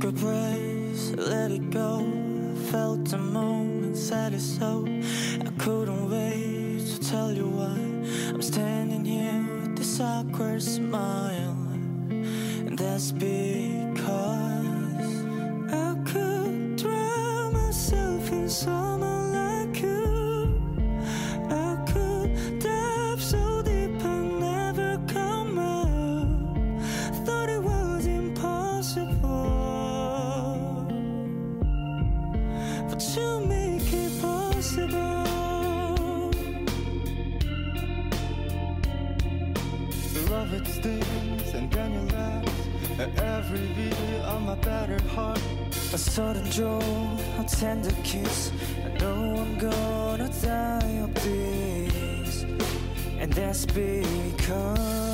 took a breath, let it go. Felt a moment, said it so. I couldn't wait to tell you why. I'm standing here with this awkward smile. And that's because It stings and at every beat of my battered heart. A sudden joy, a tender kiss. I know I'm gonna die of this, and that's because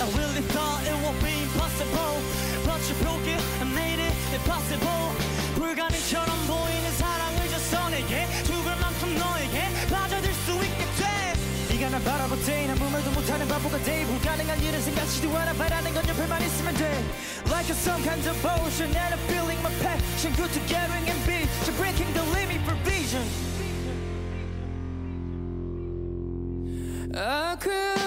I really thought it would be impossible, but you broke it and made it impossible. 불가능처럼 보이는 사랑을 줬어 내게 죽을 만큼 너에게 빠져들 수 있게 돼. 네가 날 바라볼 때 아무 말도 못하는 바보가 돼 불가능한 일은 생각지도 않아 바라는 건 옆에만 있으면 돼 Like a some kind of ocean and I'm feeling my passion Good together and be to breaking the limit for vision I could drown